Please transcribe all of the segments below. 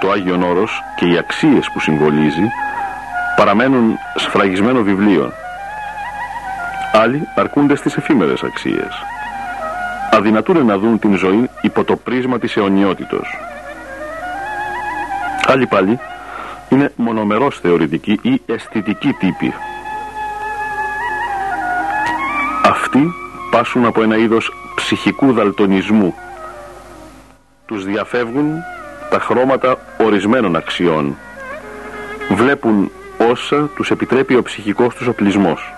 το Άγιον Όρος και οι αξίες που συμβολίζει παραμένουν σφραγισμένο βιβλίο. Άλλοι αρκούνται στις εφήμερες αξίες. Αδυνατούν να δουν την ζωή υπό το πρίσμα της αιωνιότητος. Άλλοι πάλι είναι μονομερός θεωρητικοί ή αισθητικοί τύποι. Αυτοί πάσουν από ένα είδος ψυχικού δαλτονισμού. Τους διαφεύγουν τα χρώματα ορισμένων αξιών. Βλέπουν όσα τους επιτρέπει ο ψυχικός τους οπλισμός.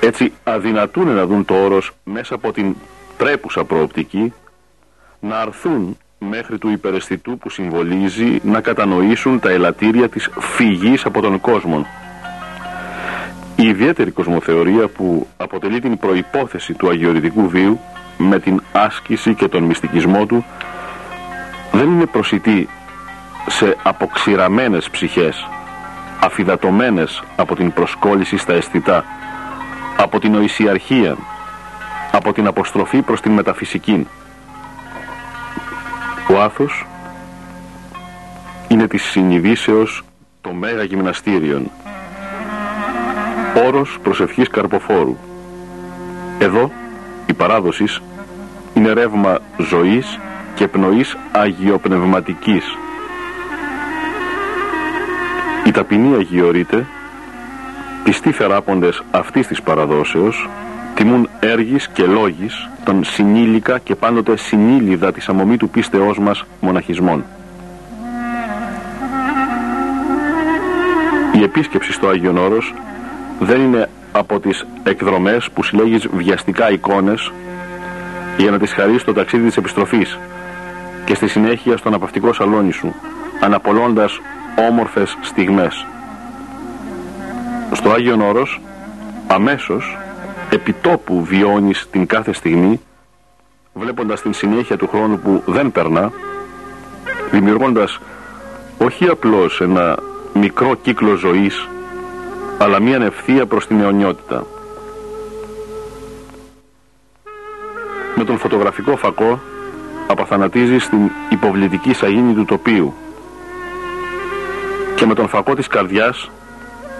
Έτσι αδυνατούν να δουν το όρος μέσα από την τρέπουσα προοπτική, να αρθούν μέχρι του υπεραισθητού που συμβολίζει να κατανοήσουν τα ελαττήρια της φυγής από τον κόσμο. Η ιδιαίτερη κοσμοθεωρία που αποτελεί την προϋπόθεση του αγιορητικού βίου με την άσκηση και τον μυστικισμό του δεν είναι προσιτή σε αποξηραμένες ψυχές αφιδατωμένες από την προσκόλληση στα αισθητά από την οησιαρχία από την αποστροφή προς την μεταφυσική. Ο άθος είναι της συνειδήσεως το μέγα γυμναστήριον όρος προσευχής καρποφόρου. Εδώ η παράδοσης είναι ρεύμα ζωής και πνοής αγιοπνευματικής. Οι ταπεινοί αγιορείτε, πιστοί θεράποντες αυτής της παραδόσεως, τιμούν έργης και λόγης των συνήλικα και πάντοτε συνήλιδα της αμομή του πίστεώς μας μοναχισμών. Η επίσκεψη στο Άγιον Όρος δεν είναι από τις εκδρομές που συλλέγεις βιαστικά εικόνες για να τις χαρίσει το ταξίδι της επιστροφής και στη συνέχεια στο αναπαυτικό σαλόνι σου, αναπολώντας όμορφες στιγμές. Στο Άγιον Όρος, αμέσως, επιτόπου βιώνεις την κάθε στιγμή, βλέποντας την συνέχεια του χρόνου που δεν περνά, δημιουργώντας όχι απλώς ένα μικρό κύκλο ζωής, αλλά μια ευθεία προς την αιωνιότητα. Με τον φωτογραφικό φακό απαθανατίζει στην υποβλητική σαγίνη του τοπίου και με τον φακό της καρδιάς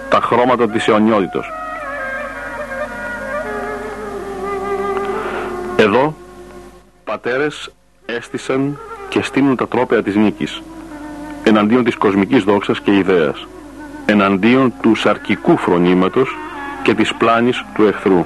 τα χρώματα της αιωνιότητος. Εδώ πατέρες έστησαν και στείλουν τα τρόπια της νίκης εναντίον της κοσμικής δόξας και ιδέας εναντίον του σαρκικού φρονήματος και της πλάνης του εχθρού.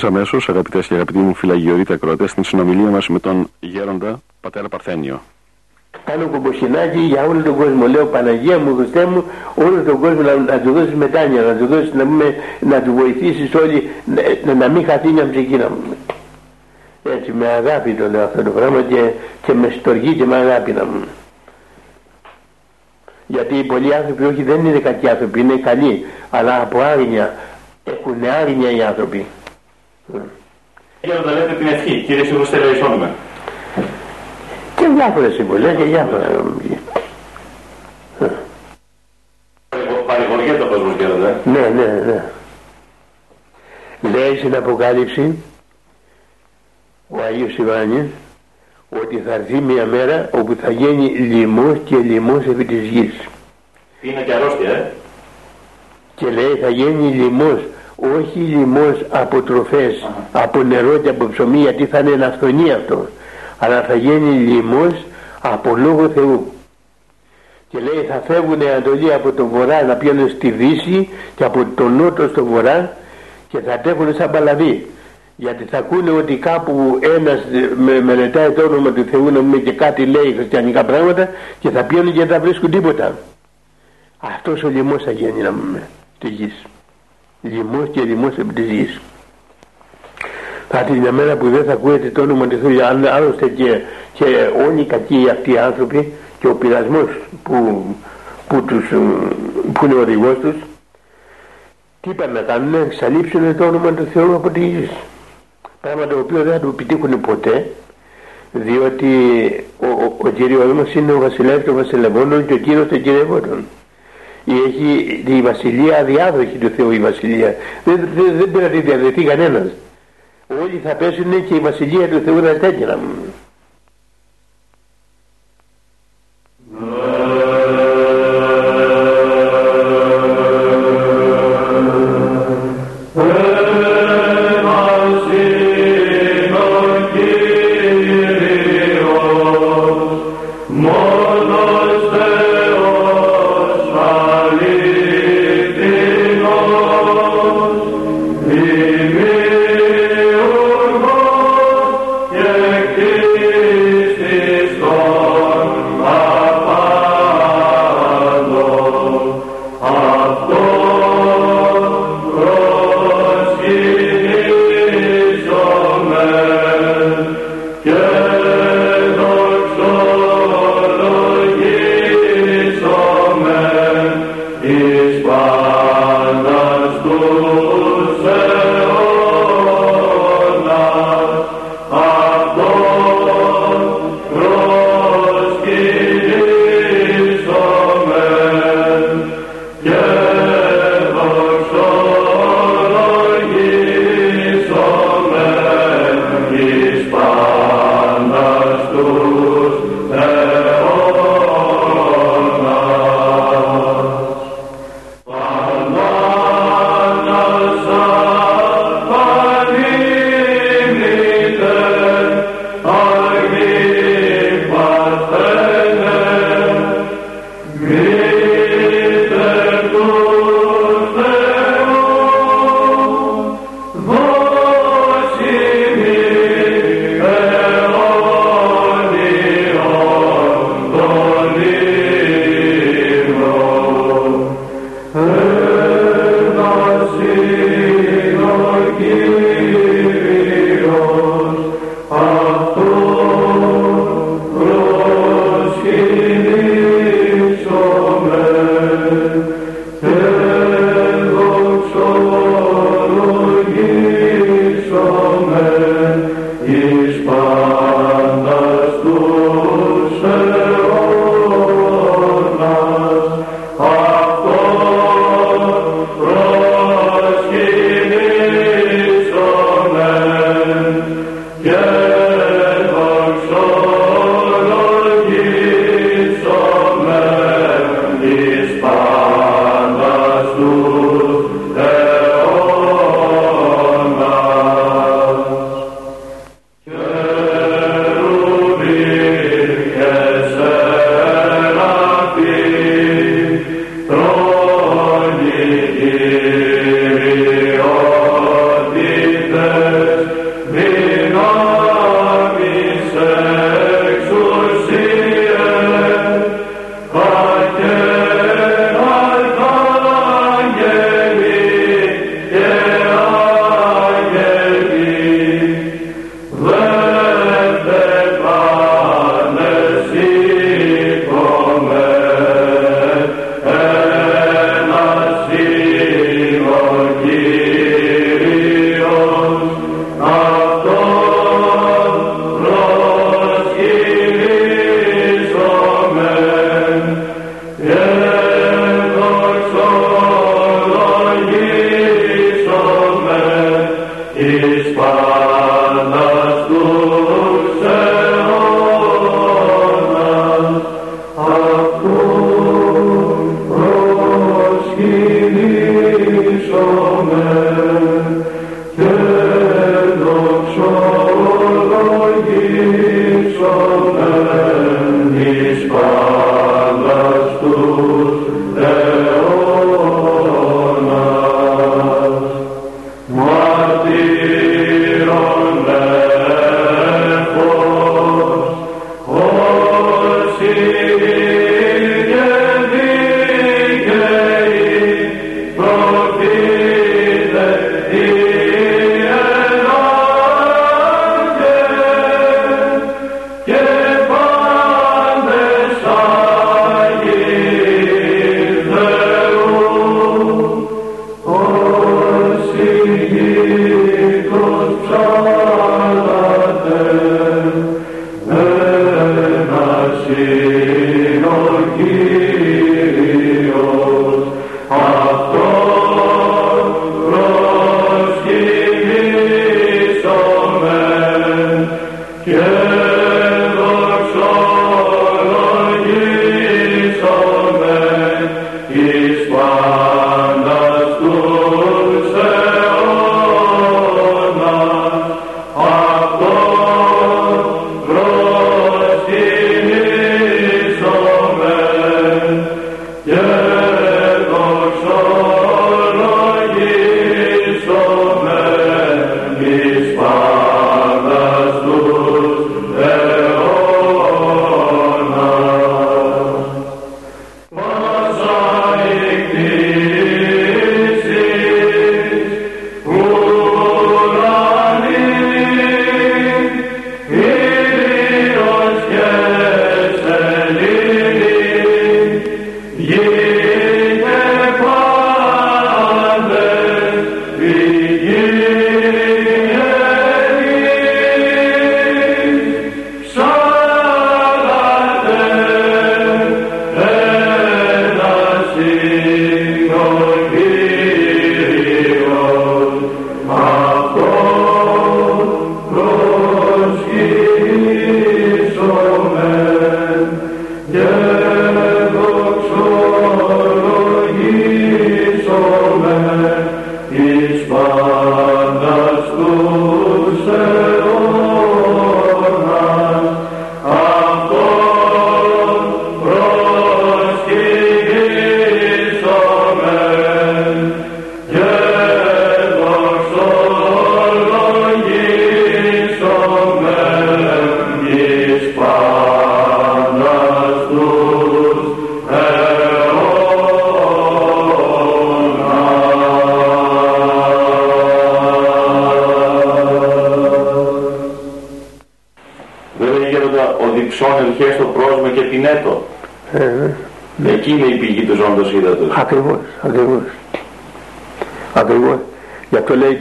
Ευθύς αμέσως, αγαπητές και αγαπητοί μου φυλαγιορείτε ακροατές, στην συνομιλία μας με τον Γέροντα Πατέρα Παρθένιο. Κάνω κομποσινάκι για όλο τον κόσμο. Λέω Παναγία μου, Χριστέ μου, όλο τον κόσμο να, να του δώσεις μετάνοια, να του δώσεις να, με, να του βοηθήσεις όλοι να, να, μην χαθεί μια ψυχή να μου. Έτσι με αγάπη το λέω αυτό το πράγμα και, και με στοργή και με αγάπη να μου. Γιατί οι πολλοί άνθρωποι όχι δεν είναι κακοί άνθρωποι, είναι καλοί, αλλά από άγνοια έχουν άγνοια οι άνθρωποι. Για να λέτε την ευχή, κύριε Σιγουστέλα Και διάφορες συμβολές και διάφορα. Παρηγοριέται ο κόσμος γέροντα. Ναι, Ναι, ναι, ναι. Λέει στην Αποκάλυψη ο Αγίος Ιωάννης ότι θα έρθει μια μέρα όπου θα γίνει λοιμός και λοιμός επί της γης. Είναι και αρρώστια, ε. Και λέει θα γίνει λοιμός, όχι λοιμός από τροφές, από νερό και από ψωμί, γιατί θα είναι αυθονία αυτό. Αλλά θα γίνει λοιμός από λόγο Θεού. Και λέει θα φεύγουν οι Ανατολοί από τον βορρά να πιάνουν στη δύση και από τον νότο στο βορρά και θα τρέχουν σαν παλαβή. Γιατί θα ακούνε ότι κάπου ένας με, μελετάει το όνομα του Θεού να μην και κάτι λέει χριστιανικά πράγματα και θα πιάνουν και δεν θα βρίσκουν τίποτα. Αυτός ο λοιμός θα γίνει να πούμε της γης. Λοιμός και λοιμός επί της γης. Θα έρθει μια μέρα που δεν θα ακούετε το όνομα του Θεού. Άλλωστε και, και όλοι οι κακοί αυτοί οι άνθρωποι και ο πειρασμός που, που, τους, που είναι ο οδηγός τους τι είπαν να κάνουν, να εξαλείψουν το όνομα του Θεού από τη γης. Πράγμα το οποίο δεν θα το επιτύχουν ποτέ, διότι ο, ο, ο Κύριος μας είναι ο βασιλεύς των βασιλευόντων και ο Κύριος των κυριευόντων. Έχει τη βασιλεία αδιάδοχη του Θεού η βασιλεία. Δεν, δεν, δεν μπορεί να τη διαδεθεί κανένας. Όλοι θα πέσουν και η βασιλεία του Θεού θα τέτοια.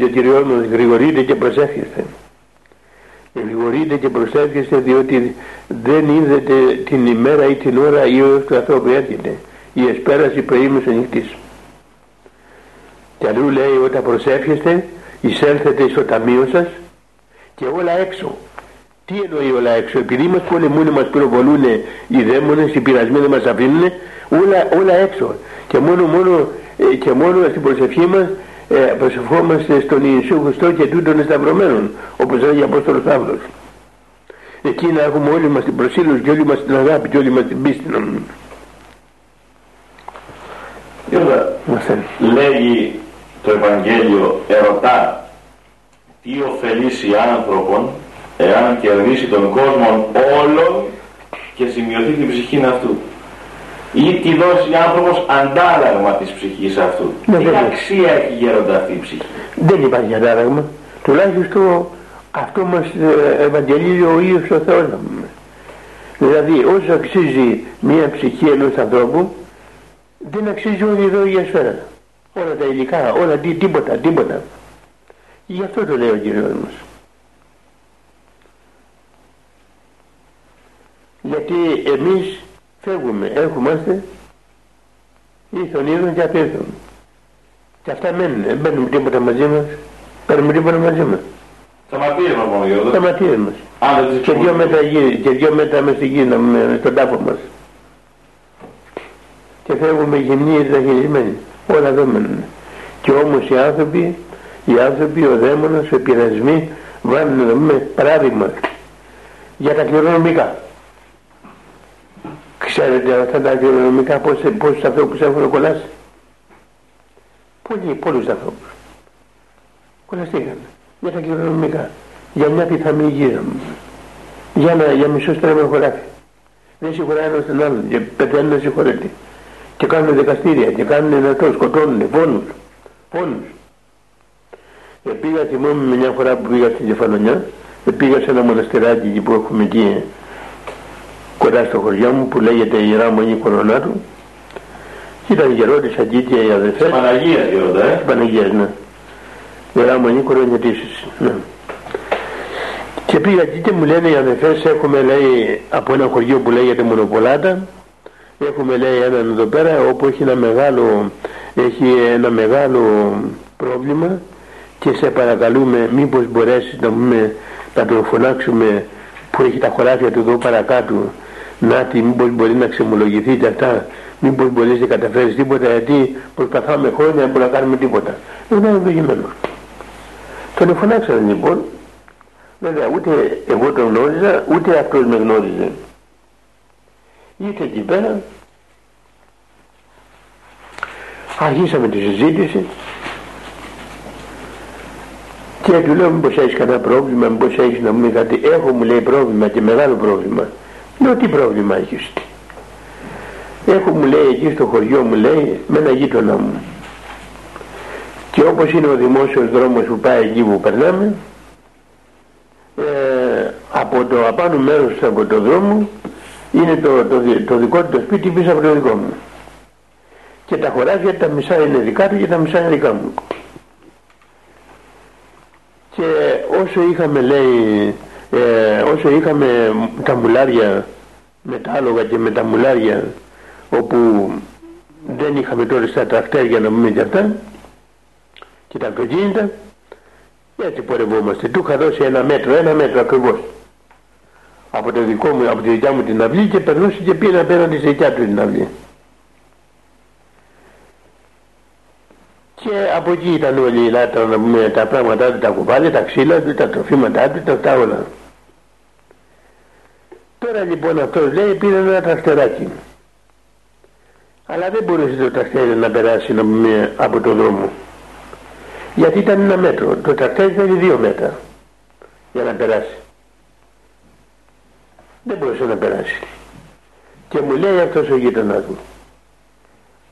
Κυριός μας γρηγορείτε και προσεύχεστε. Γρηγορείτε και προσεύχεστε διότι δεν είδετε την ημέρα ή την ώρα ή ως του ανθρώπου έρχεται. Η εσπέραση προήμους νυχτής. Και αλλού λέει όταν προσεύχεστε εισέλθετε στο ταμείο σας και όλα έξω. Τι εννοεί όλα έξω, επειδή μας πολεμούν, μας πυροβολούν οι δαίμονες, οι πειρασμοί δεν μας αφήνουν, όλα, όλα έξω και μόνο, μόνο, ε, και μόνο στην προσευχή μας ε, προσευχόμαστε στον Ιησού Χριστό και τούτον εσταυρωμένων όπως λέγει ο Απόστολος Παύλος. Εκεί να έχουμε όλοι μας την προσήλωση και όλοι μας την αγάπη και όλοι μας την πίστη λέγει το Ευαγγέλιο ερωτά τι ωφελήσει άνθρωπον εάν κερδίσει τον κόσμο όλο και σημειωθεί την ψυχή αυτού ή τη δώσει άνθρωπος αντάλλαγμα της ψυχής αυτού. Ναι, Τι αξία έχει γέροντα αυτή η ψυχή; Δεν υπάρχει αντάλλαγμα. Τουλάχιστον αυτό μας ε, ευαγγελίζει ο ίδιος ο Θεός Δηλαδή όσο αξίζει μια ψυχή ενός ανθρώπου δεν αξίζει όλη εδώ η σφαίρα. Όλα τα υλικά, όλα τί, τίποτα, τίποτα. Γι' αυτό το λέει ο Κύριος μας. Γιατί εμείς φεύγουμε, έρχομαστε ήρθον ήρθον και απήρθον και αυτά μένουν, δεν παίρνουμε τίποτα μαζί μας παίρνουμε τίποτα μαζί μας. Τα ματήρια μας μόνο Γιώργο. Τα ματήρια μας. Και δυο μέτρα γη, και δυο μέτρα μες στη γη στον τάφο μας. Και φεύγουμε γυμνοί ραχιλισμένοι όλα εδώ μένουν. Και όμως οι άνθρωποι, οι άνθρωποι, ο δαίμονας, οι πειρασμοί βάλουν με παράδειγμα για τα κληρονομικά. Ξέρετε αυτά τα κληρονομικά πόσους, πόσους ανθρώπους έχουν κολλάσει. Πολλοί, πολλούς ανθρώπους. Κολλαστήκαν για τα κληρονομικά. Για μια πιθανή γύρω Για, ένα, για μισό στρέμμα χωράφι. Δεν συγχωράει ένας τον άλλον και πεθαίνουν να συγχωρέται. Και κάνουν δικαστήρια και κάνουν ενατό, σκοτώνουν, πόνους. Πόνους. Και πήγα θυμόμαι μια φορά που πήγα στην Κεφαλονιά και πήγα σε ένα μοναστεράκι που έχουμε εκεί κοντά στο χωριό μου που λέγεται Ιερά Μονή Κορονάτου και ήταν γερόντες αγγίτια οι αδερφές. Παναγίας γερόντα, ε. Παναγίας, ναι. Ιερά Μονή Κορονιατήσεις, ναι. Και πήγα εκεί και μου λένε οι αδερφές έχουμε λέει από ένα χωριό που λέγεται Μονοπολάτα έχουμε λέει έναν εδώ πέρα όπου έχει ένα μεγάλο, έχει ένα μεγάλο πρόβλημα και σε παρακαλούμε μήπως μπορέσεις να, πούμε, να τον φωνάξουμε που έχει τα χωράφια του εδώ παρακάτω να τη μήπως μπορεί να ξεμολογηθεί και αυτά. Μήπως μπορείς να καταφέρεις τίποτα γιατί προσπαθάμε χρόνια να μπορούμε να κάνουμε τίποτα. Δεν είναι ευλογημένο τον φωνάξαμε λοιπόν. Βέβαια ούτε εγώ τον γνώριζα ούτε αυτός με γνώριζε. Ήρθε εκεί πέρα. Αρχίσαμε τη συζήτηση. Και του λέω μήπως έχεις κανένα πρόβλημα, μήπως έχεις να μου πεις κάτι. Έχω μου λέει πρόβλημα και μεγάλο πρόβλημα. Λέω τι πρόβλημα έχεις. Έχω μου λέει εκεί στο χωριό μου λέει με ένα γείτονα μου. Και όπως είναι ο δημόσιος δρόμος που πάει εκεί που περνάμε ε, από το απάνω μέρος από το δρόμο είναι το, το, το δικό του το σπίτι πίσω από το δικό μου. Και τα χωράφια τα μισά είναι δικά του και τα μισά είναι δικά μου και όσο είχαμε λέει ε, όσο είχαμε τα μουλάρια με τα άλογα και με τα μουλάρια όπου δεν είχαμε τώρα στα τρακτέρια να πούμε και αυτά. Και τα αυτοκίνητα έτσι πορευόμαστε. Του είχα δώσει ένα μέτρο ένα μέτρο ακριβώς. Από, το δικό μου, από τη δικιά μου την αυλή και περνούσε και πήρε απέναντι στη δικιά του την αυλή. Και από εκεί ήταν όλοι οι λάτρα να πούμε τα πράγματά του, τα κουβάλια, τα ξύλα του, τα τροφήματά του, τα, τα όλα. Τώρα λοιπόν αυτός λέει πήρε ένα τραχτεράκι. Αλλά δεν μπορούσε το τραχτέρι να περάσει να πούμε, από τον δρόμο. Γιατί ήταν ένα μέτρο. Το τραχτέρι ήταν δύο μέτρα για να περάσει. Δεν μπορούσε να περάσει. Και μου λέει αυτός ο γείτονας μου.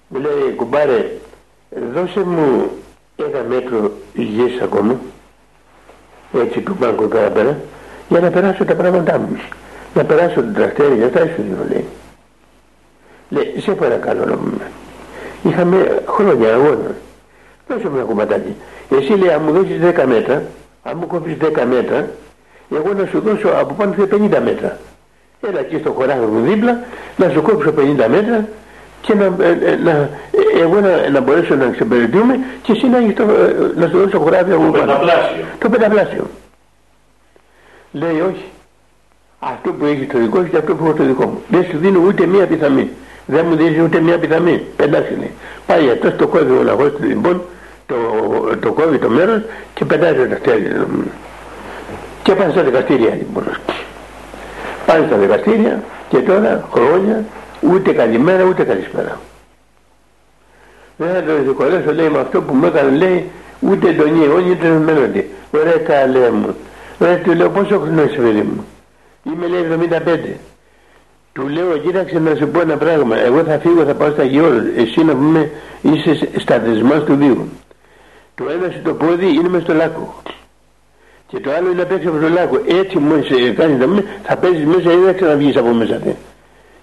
Μου λέει κουμπάρε δώσε μου ένα μέτρο γης ακόμα έτσι του μπάνκου πέρα πέρα για να περάσω τα πράγματά μου να περάσω τον τρακτέρι για τα σου δύο λέει λέει σε παρακαλώ να μου είχαμε χρόνια αγώνα δώσε μου ένα κομματάκι εσύ λέει αν μου δώσεις 10 μέτρα αν μου κόψεις 10 μέτρα εγώ να σου δώσω από πάνω σε 50 μέτρα έλα εκεί στο χωράφι μου δίπλα να σου κόψω 50 μέτρα και να, ε, ε, να, ε, εγώ να, να μπορέσω να ξεπεριτούμε και εσύ να, το, να σου δώσω χωράφια μου πάνω. Το πενταπλάσιο. Λέει όχι. Αυτό που έχει το δικό σου και αυτό που έχω το δικό μου. Δεν σου δίνω ούτε μία πιθαμή. Δεν μου δίνεις ούτε μία πιθαμή. Πεντάξει Πάει αυτός το κόβει ο λαγός του λοιπόν, το, το κόβει το μέρος και πετάει το δαχτυλί. Και πάνε στα δικαστήρια λοιπόν. Πάνε στα δικαστήρια και τώρα χρόνια Ούτε καλημέρα ούτε καλησπέρα. Δεν θα τον δυσκολέσω λέει με αυτό που μου έκανε λέει ούτε τον όνει ούτε τον μένοντι. Ωραία καλέ μου. Ωραία του λέω πόσο χρόνο είσαι παιδί μου; Είμαι λέει 75. Του λέω κοίταξε να σου πω ένα πράγμα. Εγώ θα φύγω θα πάω στα Γιώργο. Εσύ να πούμε είσαι στα δεσμά του βίου. Το ένα σου το πόδι είναι μες στο λάκκο. Και το άλλο είναι να παίξεις από το λάκκο. Έτσι μου κάνει να θα παίζεις μέσα ή δεν ξαναβγείς από μέσα.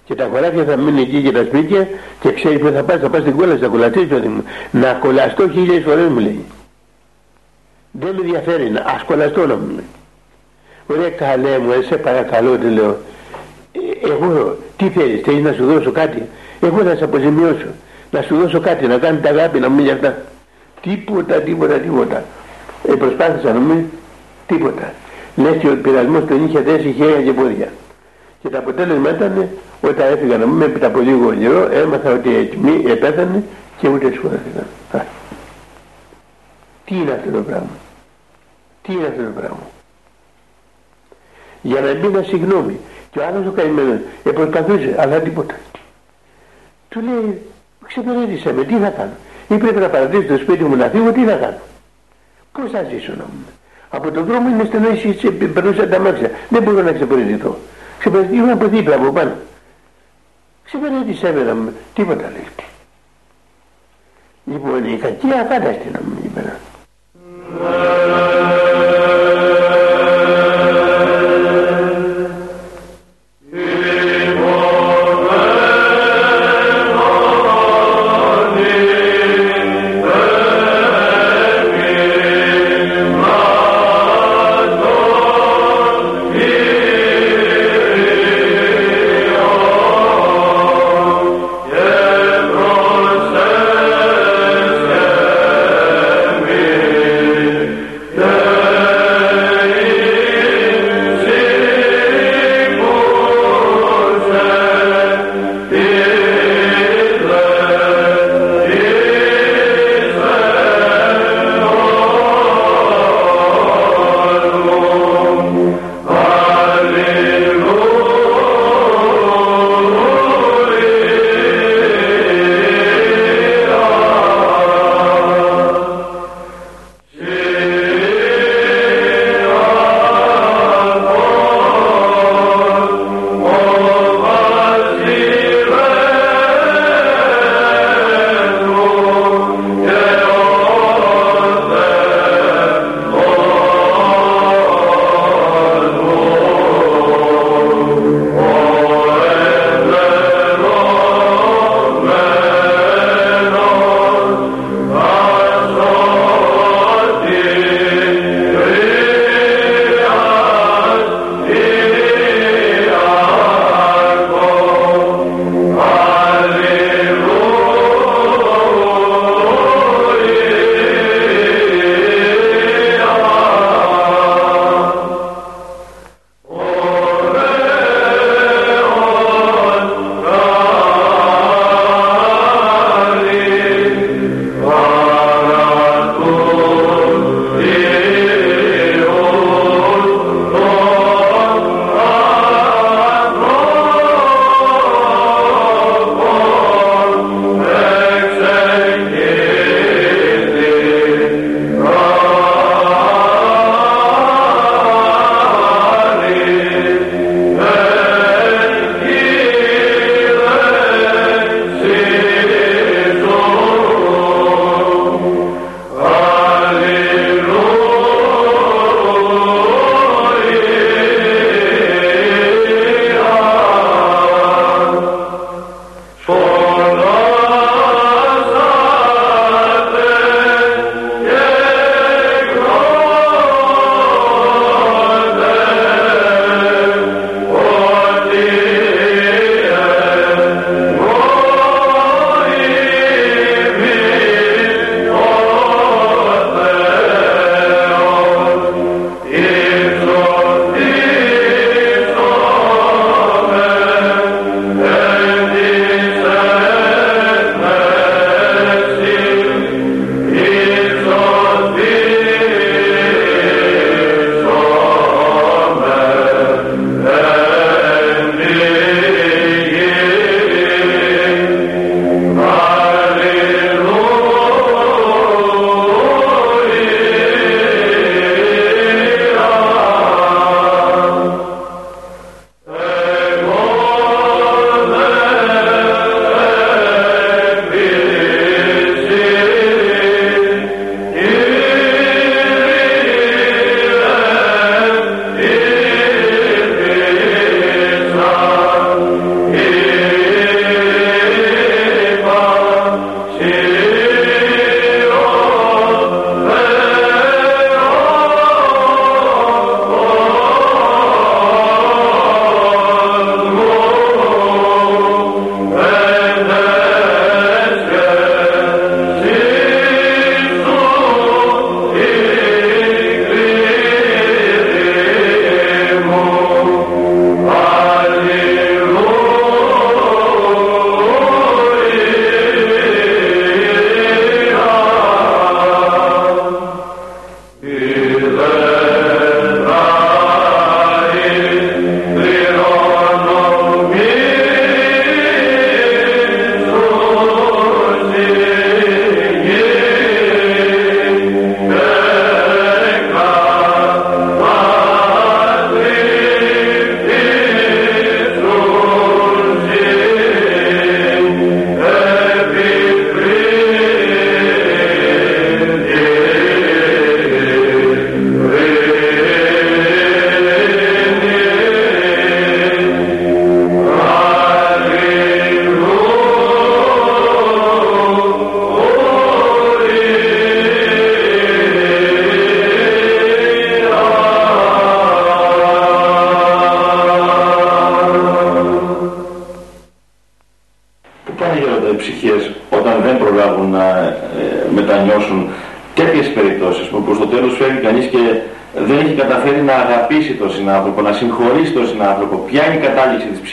Και τα χωράφια θα μείνουν εκεί και τα σπίτια και ξέρεις που θα πας, θα πας στην κόλαση, θα κολλαστείς παιδί μου. Να κολλαστώ χίλιες φορές μου λέει. Δεν με ενδιαφέρει, να ας κολλαστώ να μου λέει. Ωραία καλέ μου, σε παρακαλώ του λέω. «Ε, εγώ τι θέλεις, θέλεις να σου δώσω κάτι; Εγώ θα σε αποζημιώσω. Να σου δώσω κάτι, να κάνει τα αγάπη, να μου για αυτά. Τίποτα, τίποτα, τίποτα. Ε, προσπάθησα να μου τίποτα. Λες και ο πειρασμός τον είχε δέσει χέρια και πόδια. Και το αποτέλεσμα ήταν όταν έφυγα να μου μετά από λίγο καιρό έμαθα ότι η μη επέθανε και ούτε σχολάστηκαν. Τι είναι αυτό το πράγμα; Τι είναι αυτό το πράγμα; Για να μπει ένα συγγνώμη. Και ο άλλος ο καημένος επροσπαθούσε, αλλά τίποτα. Του λέει, ξεπερέτησε με, τι θα κάνω. Ή πρέπει να παρατήσω το σπίτι μου να φύγω, τι θα κάνω. Πώς θα ζήσω να μου. Από τον δρόμο είναι στενό, εσύ περνούσα τα μάξια. Δεν μπορώ να ξεπερασιτώ. Ξεπερασιτώ από δίπλα από πάνω. Ξεπερέτησε με να μου. Τίποτα λέει. Λοιπόν, η κακία αφάνταστη να μου είπε.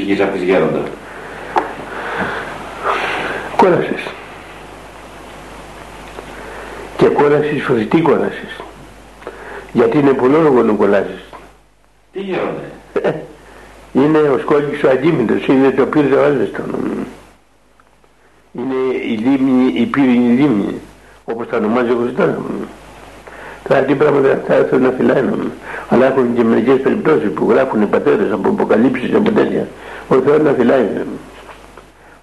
Κατάληξη της ψυχής αυτής γέροντα. Κόλασης. Και κόλασης φροντιτή κόλασης. Γιατί είναι πολλόλογο να κολλάσεις. Τι γέροντα. Ε, είναι ο σκόλης ο αντίμητος, είναι το πύρ Είναι η λίμνη, η πύρινη λίμνη, όπως τα ονομάζει ο Χριστός. Τώρα τι πράγματα θα έρθουν να φυλάνε. Αλλά έχουν και μερικές περιπτώσεις που γράφουν οι πατέρες από αποκαλύψεις από τέτοια. Ο Θεός να φυλάει.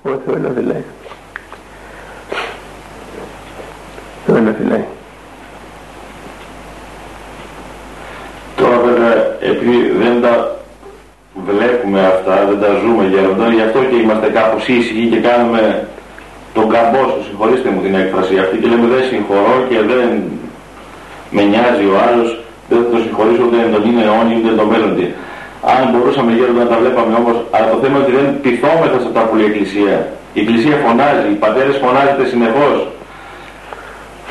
Ο Θεός να φυλάει. Θεός να φυλάει. Τώρα βέβαια επειδή δεν τα βλέπουμε αυτά, δεν τα ζούμε γέροντα, γι' αυτό και είμαστε κάπως ήσυχοι και κάνουμε τον καμπόσο, συγχωρήστε μου την έκφραση αυτή και λέμε δεν συγχωρώ και δεν με νοιάζει ο άλλος, δεν θα το συγχωρήσω ούτε τον είναι αιώνι ούτε τον μέλλοντι. Αν μπορούσαμε γέροντα να τα βλέπαμε όμως, αλλά το θέμα είναι ότι δεν πειθόμεθα σε αυτά που λέει η Εκκλησία. Η Εκκλησία φωνάζει, οι πατέρες φωνάζετε συνεχώς.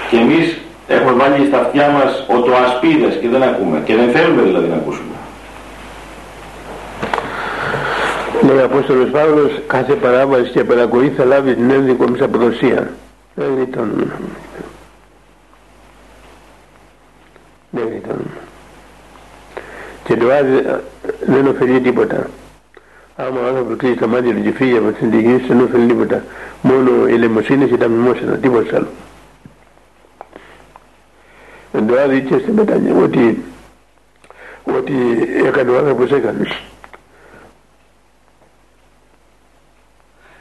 Και εμείς έχουμε βάλει στα αυτιά μας οτοασπίδες και δεν ακούμε. Και δεν θέλουμε δηλαδή να ακούσουμε. Λέει ο Απόστολος Παύλος, κάθε παράβαση και παρακοή θα λάβει την ένδικο μας αποδοσία. Δεν τον... Δεν τον... Και το άδει δεν ωφελεί τίποτα. Άμα ο άνθρωπος κλείσει τα μάτια του και φύγει από την τυχή δεν ωφελεί τίποτα. Μόνο η λαιμοσύνη και τα μνημόσυνα, τίποτα άλλο. Εν το άδει και στην μετάνοια, ότι, ότι έκανε ο άνθρωπος έκανες.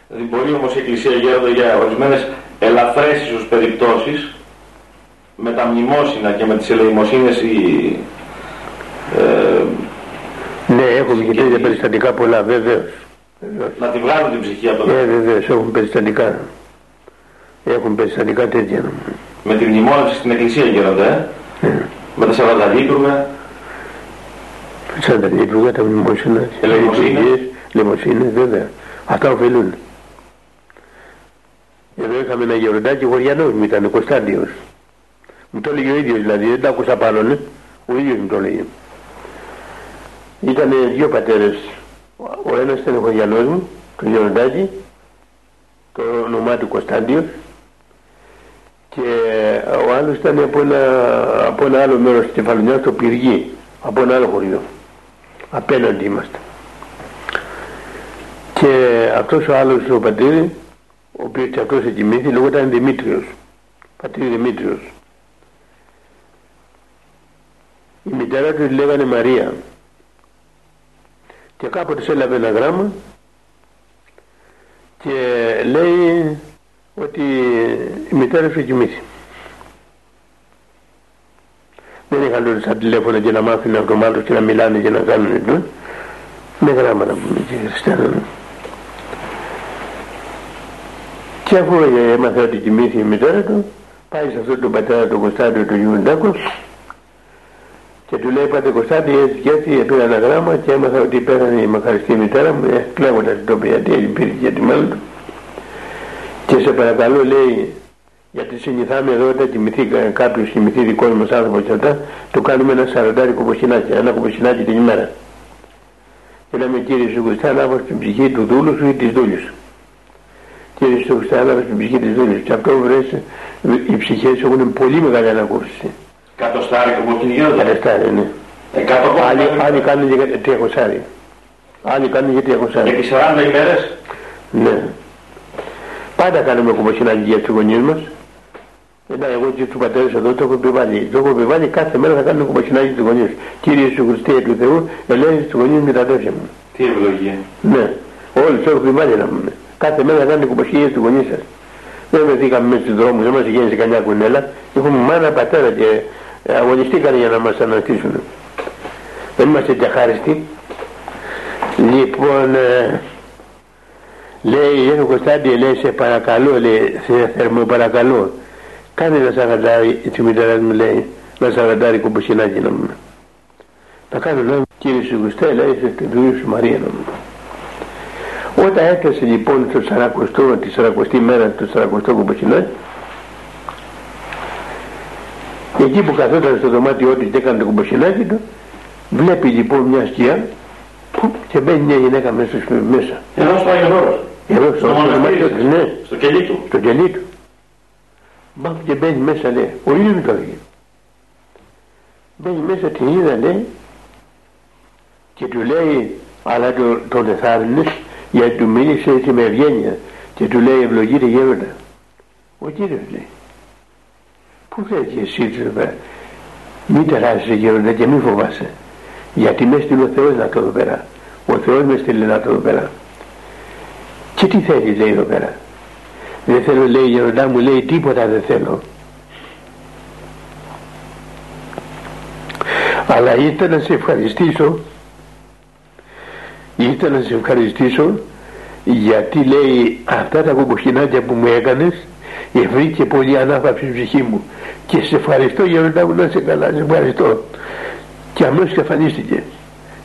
Δηλαδή μπορεί όμως η Εκκλησία γέροντα για ορισμένες ελαφρές ίσως περιπτώσεις με τα μνημόσυνα και με τις ελεημοσύνες ή... Ε, ναι, έχουμε και τέτοια περιστατικά πολλά, βέβαιως. Να τη βγάλουν την ψυχή από το Ναι, βεβαίως, έχουν περιστατικά. Έχουν περιστατικά τέτοια. Με τη μνημόνευση στην Εκκλησία γέροντα, ε. Ναι. Με τα Σαββαταλίτουργα. Σαββαταλίτουργα, τα μνημόσυνα, τις ελεημοσύνες, βέβαια. Αυτά ωφελούν. Εδώ είχαμε ένα γεροντάκι χωριανός μου ήταν, Κωνσταντιος. Μου το έλεγε ο ίδιος δηλαδή, δεν τα άκουσα πάνω, ναι. Ο ίδιος μου το έλεγε. Ήταν δύο πατέρες. Ο ένας ήταν ο χωριανός μου, το γεροντάκι, το όνομά του Κωνσταντιος και ο άλλος ήταν από ένα, από ένα άλλο μέρος της Κεφαλονιάς, το Πυργή, από ένα άλλο χωριό. Απέναντι είμαστε. Και αυτός ο άλλος ο πατήρ ο οποίος και αυτός εκοιμήθη λόγω ήταν Δημήτριος πατήρ Δημήτριος η μητέρα του λέγανε Μαρία και κάποτε έλαβε ένα γράμμα και λέει ότι η μητέρα σου κοιμήθη. Δεν είχαν τότε στα τηλέφωνα και να μάθουν αυτομάτως και να μιλάνε και να κάνουν το. Με γράμματα που είναι και χριστιανών. Και αφού έμαθε ότι κοιμήθη η μητέρα του, πάει σε αυτόν τον πατέρα του Κωνσταντιο του Γιουντάκο και του λέει πάτε Κωνσταντιο έτσι και έτσι πήρα ένα γράμμα και έμαθα ότι πέθανε η μακαριστή μητέρα μου, ε, κλαίγοντας το πει γιατί υπήρχε για τη μέλη του. Και σε παρακαλώ λέει γιατί συνηθάμε εδώ όταν κοιμηθεί κάποιος κοιμηθεί δικός μας άνθρωπος και αυτά το κάνουμε ένα σαραντάρι κομποσινάκι, ένα κομποσινάκι την ημέρα. Και λέμε κύριε σου Χριστά να την ψυχή του δούλου σου ή της δούλης σου και στο Χριστιανό στην ψυχή της δούλης και αυτό βρες οι ψυχές έχουν πολύ μεγάλη ανακούφιση Κατοστάρι όπως την γύρω Κατοστάρι ναι άλλοι, άλλοι κάνουν για τριακοσάρι άλλοι κάνουν για τριακοσάρι επί 40 ημέρες ναι πάντα κάνουμε κομμοσυνάκι για τους γονείς μας Εντά, εγώ και τους πατέρες εδώ το έχω επιβάλει. Το έχω επιβάλει κάθε μέρα θα κάνουμε κομμοσυνάκι στους γονείς. Κύριε Σου Χριστέ του Θεού, ελέγχεις στους γονείς με τα αδέρφια μου. Τι ευλογία. Ναι. Όλοι το έχω επιβάλει να μου. Κάθε μέρα κάνετε κουμποσχέδια του γονείς σας. Δεν βρεθήκαμε μέσα στους δρόμους, δεν μας γέννησε κανένα κουνέλα. Έχουμε μάνα πατέρα και αγωνιστήκαν για να μας αναστήσουν. Δεν είμαστε τεχάριστοι. Λοιπόν, ε, λέει, ο Κωνσταντή λέει, σε παρακαλώ, λέει, σε θερμό παρακαλώ, κάνε ένα σαγαντάρι, η μητέρας μου λέει, ένα σαγαντάρι κουμποσχενάκι να μου. Θα κάνω, λέει, κύριε σου Κωστέ, λέει, σε του σου Μαρία να μου. Όταν έφτασε λοιπόν το 40 τη 40η μέρα του 40 Κομποσινό εκεί που καθόταν στο δωμάτιό του και έκανε το κουμποσινάκι του βλέπει λοιπόν μια σκιά που και μπαίνει μια γυναίκα μέσα, μέσα. Εδώ στο Άγιο Όρος. Εδώ στο, Στο στο μοναστήρι δωμάτιο σας. του, ναι, Στο κελί του. στο κελί του. Μπαμ και μπαίνει μέσα λέει, ο ίδιος μου το έλεγε. Μπαίνει μέσα την είδα λέει και του λέει, αλλά το, τον εθάρρυνες γιατί του μίλησε έτσι με ευγένεια και του λέει ευλογείτε γέροντα. Ο κύριος λέει, πού θέλει και εσύ του εδώ πέρα. Μην τεράσαι γέροντα και μην φοβάσαι. Γιατί μες στείλει ο Θεός να το εδώ πέρα. Ο Θεός μες στείλει να το εδώ πέρα. Και τι θέλεις λέει εδώ πέρα. Δεν θέλω λέει γέροντά μου λέει τίποτα δεν θέλω. Αλλά ήρθα να σε ευχαριστήσω ήρθα να σε ευχαριστήσω γιατί λέει αυτά τα κομποσχηνάκια που μου έκανες ευρύκε πολύ ανάπαυση στην ψυχή μου και σε ευχαριστώ γέροντά μου να είσαι καλά. Σε ευχαριστώ. Και αμέσως εξαφανίστηκε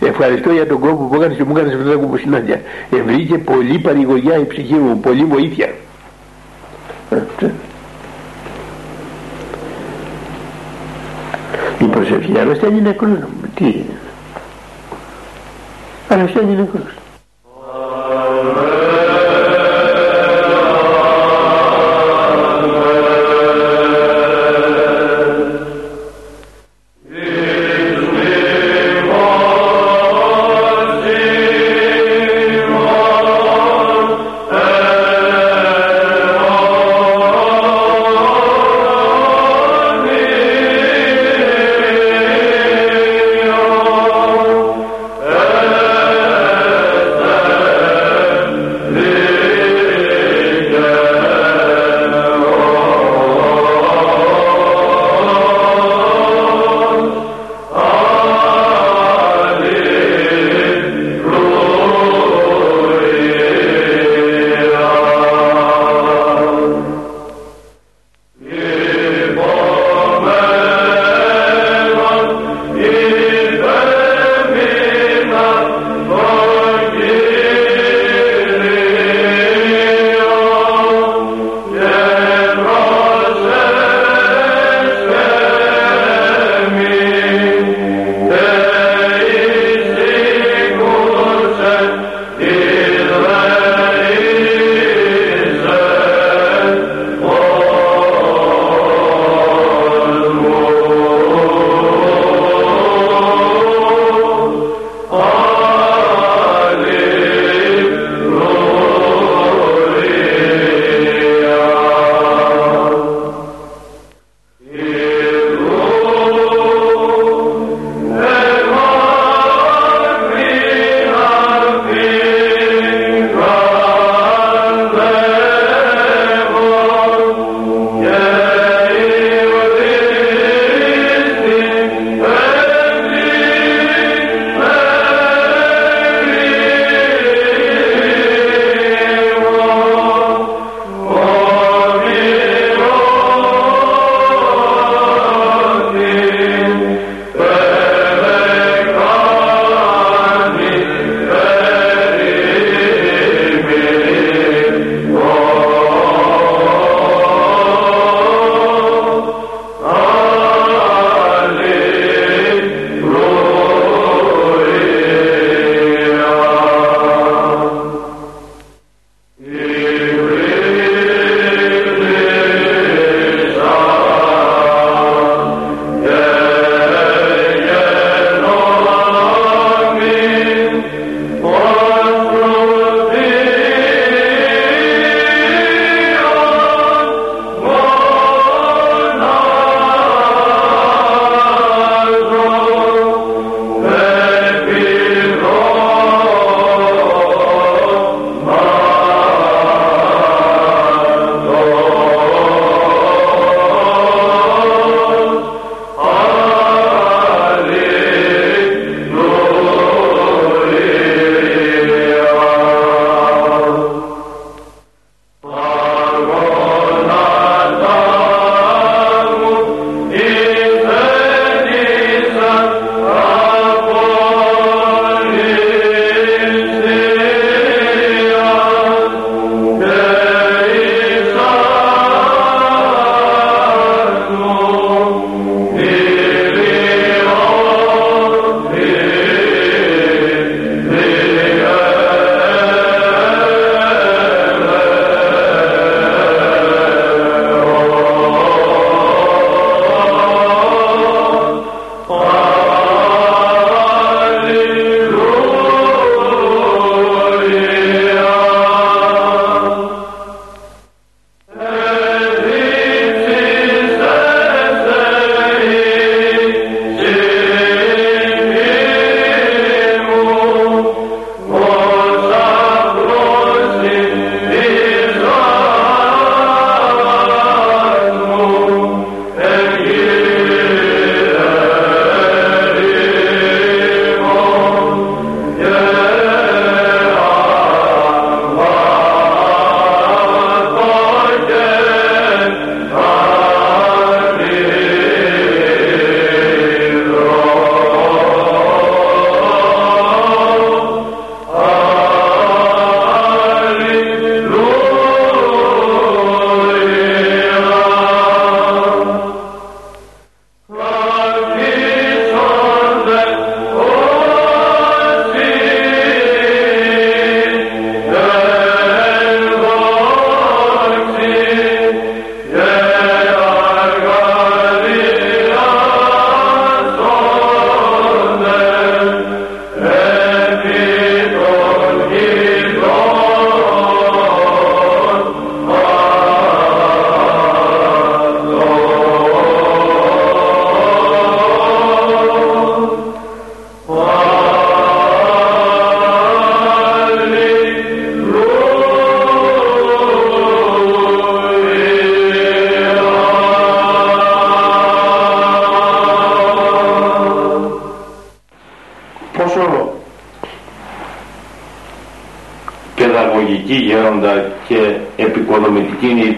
ευχαριστώ για τον κόπο που έκανες και μου έκανες αυτά τα κομποσχηνάκια ευρύκε πολύ παρηγοριά η ψυχή μου πολύ βοήθεια. Η προσευχή αρρωσταίνει νεκρός τι; Είναι αρρωσταίνει νεκρός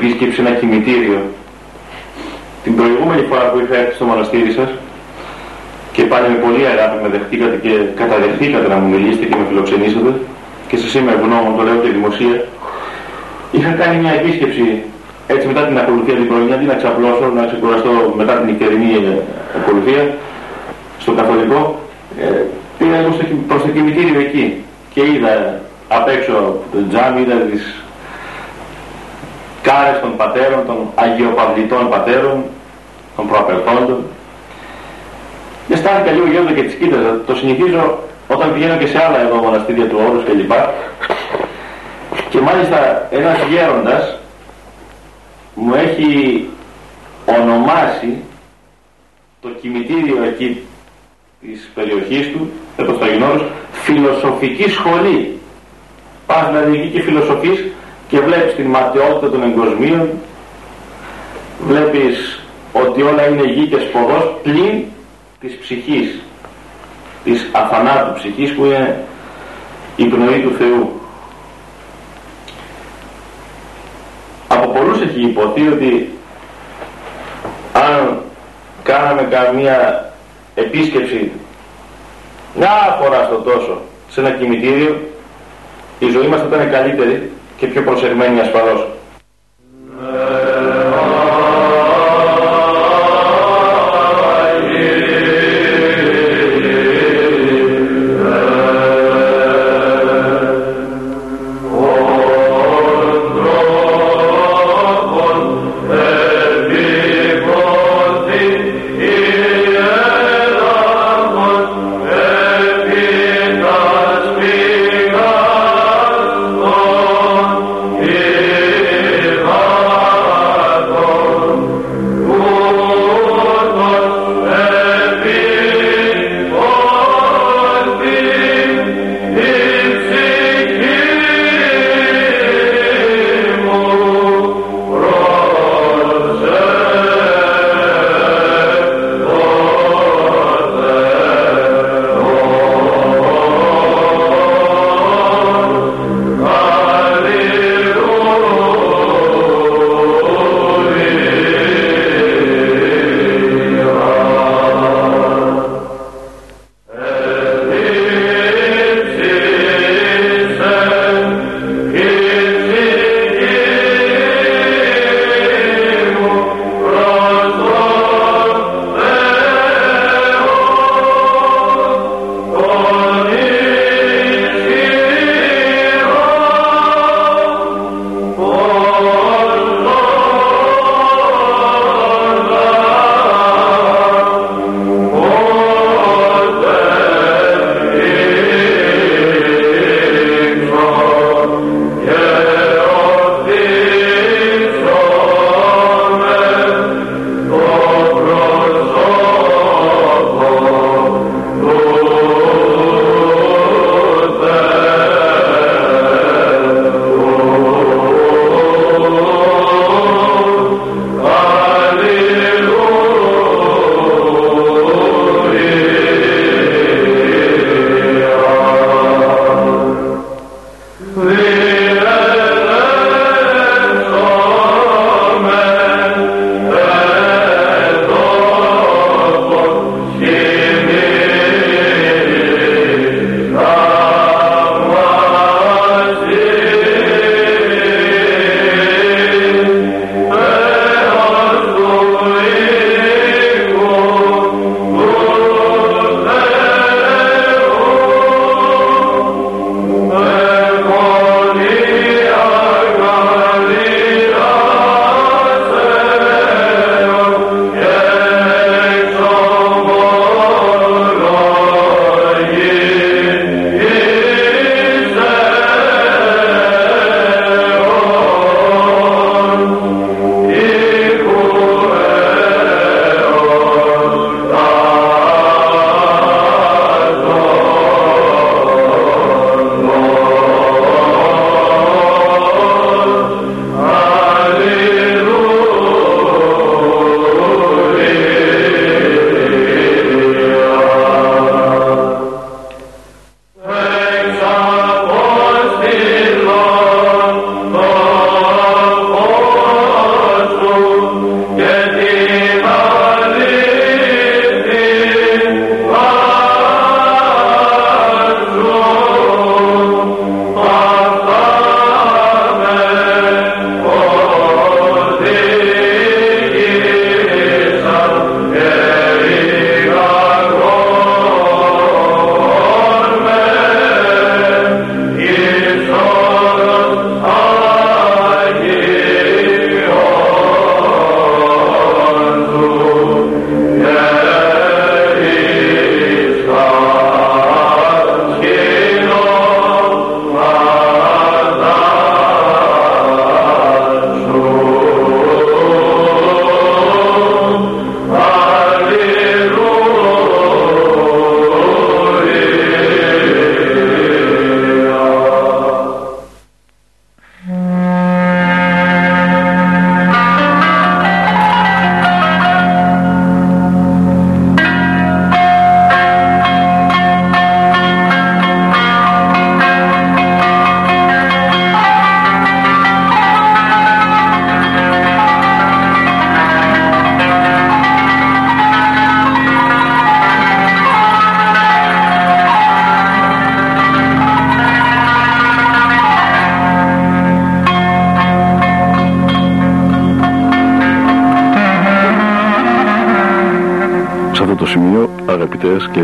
επίσκεψη ένα κημητήριο. Την προηγούμενη φορά που είχα έρθει στο μοναστήρι σας και πάλι με πολύ αγάπη με δεχτήκατε και καταδεχτήκατε να μου μιλήσετε και με φιλοξενήσατε και σας είμαι ευγνώμων, το λέω και δημοσία. Είχα κάνει μια επίσκεψη έτσι μετά την ακολουθία την πρωινή, αντί να ξαπλώσω, να ξεκουραστώ μετά την νυχτερινή ακολουθία στο καθολικό, ε, πήγα προς το κημητήριο εκεί και είδα απ' έξω το τζάμι, είδα τις κάρες των πατέρων, των αγιοπαυλητών πατέρων, των προαπερθόντων και αισθάνθηκα λίγο γέροντα και τις κοίταζα. Το συνηθίζω όταν πηγαίνω και σε άλλα εδώ μοναστήρια του όρους κλπ. Και, και μάλιστα ένας γέροντας μου έχει ονομάσει το κημητήριο εκεί της περιοχής του, εδώ στο Αγινόρος, φιλοσοφική σχολή. Πας δηλαδή εκεί και φιλοσοφείς και βλέπεις την ματαιότητα των εγκοσμίων, βλέπεις ότι όλα είναι γη και σποδός πλην της ψυχής, της αθανάτου ψυχής που είναι η πνοή του Θεού. Από πολλούς έχει υποθεί ότι αν κάναμε καμία επίσκεψη μια φορά στο τόσο σε ένα κημητήριο η ζωή μας θα ήταν καλύτερη και πιο προσεγμένη ασφαλώς.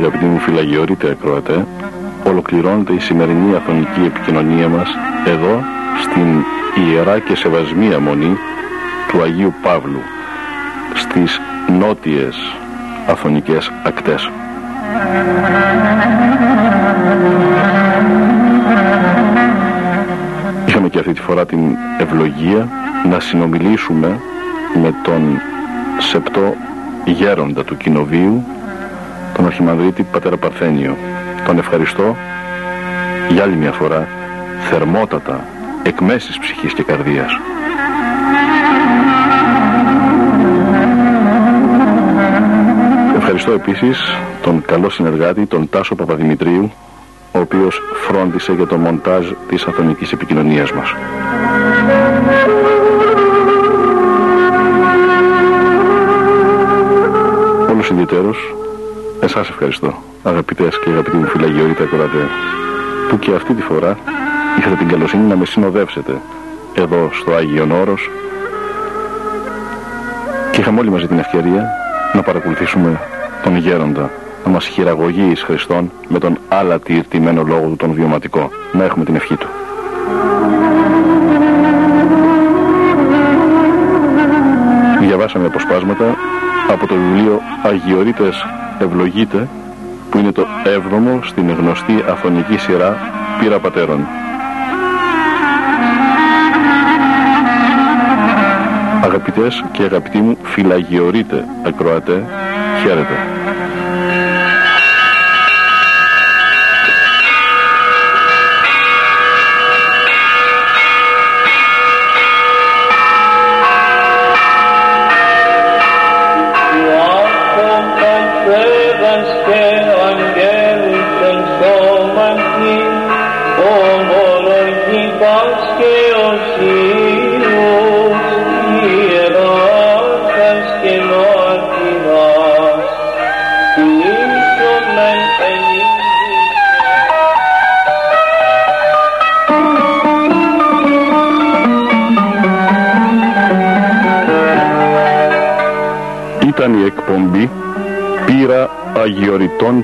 Αγαπητοί μου φυλαγιορείτε ακροατές, ολοκληρώνεται η σημερινή αθωνική επικοινωνία μας εδώ στην Ιερά και Σεβασμία Μονή του Αγίου Παύλου στις νότιες αθωνικές ακτές. Είχαμε και αυτή τη φορά την ευλογία να συνομιλήσουμε με τον σεπτό γέροντα του κοινοβίου, τον Αρχιμανδρίτη Πατέρα Παρθένιο. Τον ευχαριστώ για άλλη μια φορά θερμότατα εκ μέσης ψυχής και καρδίας. Ευχαριστώ επίσης τον καλό συνεργάτη, τον Τάσο Παπαδημητρίου, ο οποίος φρόντισε για το μοντάζ της αθωνικής επικοινωνίας μας. Όλους ιδιαίτερος, εσάς ευχαριστώ, αγαπητές και αγαπητοί μου φυλαγιορείτε ακροατέ, που και αυτή τη φορά είχατε την καλοσύνη να με συνοδεύσετε εδώ στο Άγιον Όρος και είχαμε όλοι μαζί την ευκαιρία να παρακολουθήσουμε τον γέροντα να μας χειραγωγεί εις Χριστόν με τον άλλα τυρτημένο λόγο του τον βιωματικό. Να έχουμε την ευχή του. Διαβάσαμε αποσπάσματα από το βιβλίο Αγιορείτες Ευλογείτε που είναι το έβδομο στην γνωστή αφωνική σειρά Πύρα Πατέρων. Αγαπητές και αγαπητοί μου φυλαγιορείτε ακροατέ, χαίρετε.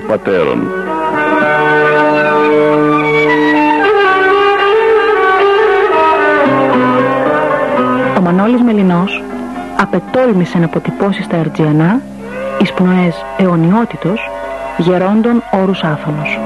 Πατέρων». Ο Μανώλης Μελινός απετόλμησε να αποτυπώσει στα Ερτζιανά εις πνοές αιωνιότητος γερόντων όρους άφωνος.